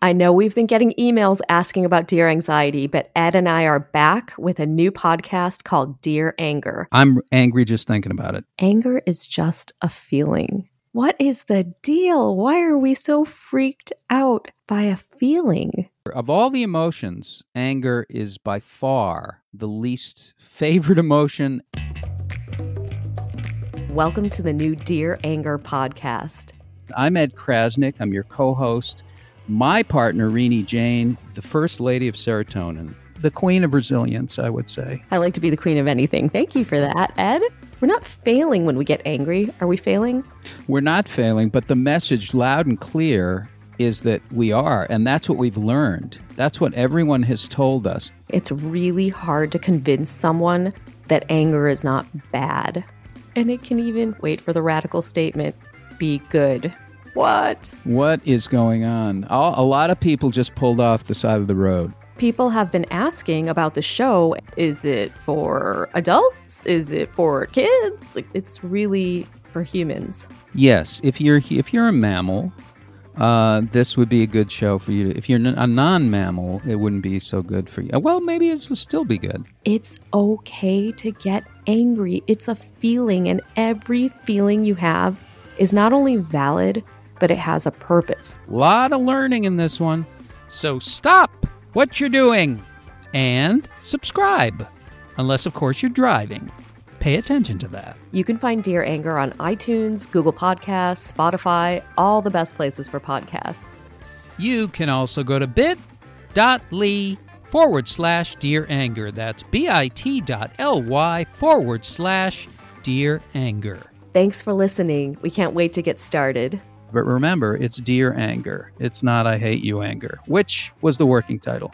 I know we've been getting emails asking about Dear Anxiety, but Ed and I are back with a new podcast called Dear Anger. I'm angry just thinking about it. Anger is just a feeling. What is the deal? Why are we so freaked out by a feeling? Of all the emotions, anger is by far the least favorite emotion. Welcome to the new Dear Anger podcast. I'm Ed Krasnick. I'm your co host. My partner, Renee Jain, the first lady of serotonin, the queen of resilience, I would say. I like to be the queen of anything. Thank you for that, Ed. We're not failing when we get angry. Are we failing? We're not failing, but the message, loud and clear, is that we are. And that's what we've learned. That's what everyone has told us. It's really hard to convince someone that anger is not bad. And it can even, wait for the radical statement, be good. What? What is going on? A lot of people just pulled off the side of the road. People have been asking about the show. Is it for adults? Is it for kids? It's really for humans. Yes, if you're if you're a mammal, uh, this would be a good show for you. To, if you're a non-mammal, it wouldn't be so good for you. Well, maybe it'll still be good. It's okay to get angry. It's a feeling, and every feeling you have is not only valid but it has a purpose. Lot of learning in this one. So stop what you're doing and subscribe. Unless, of course, you're driving. Pay attention to that. You can find Dear Anger on iTunes, Google Podcasts, Spotify, all the best places for podcasts. You can also go to bit.ly forward slash Dear Anger. That's bit.ly forward slash Dear Anger. Thanks for listening. We can't wait to get started. But remember, it's Dear Anger. It's not I Hate You Anger, which was the working title.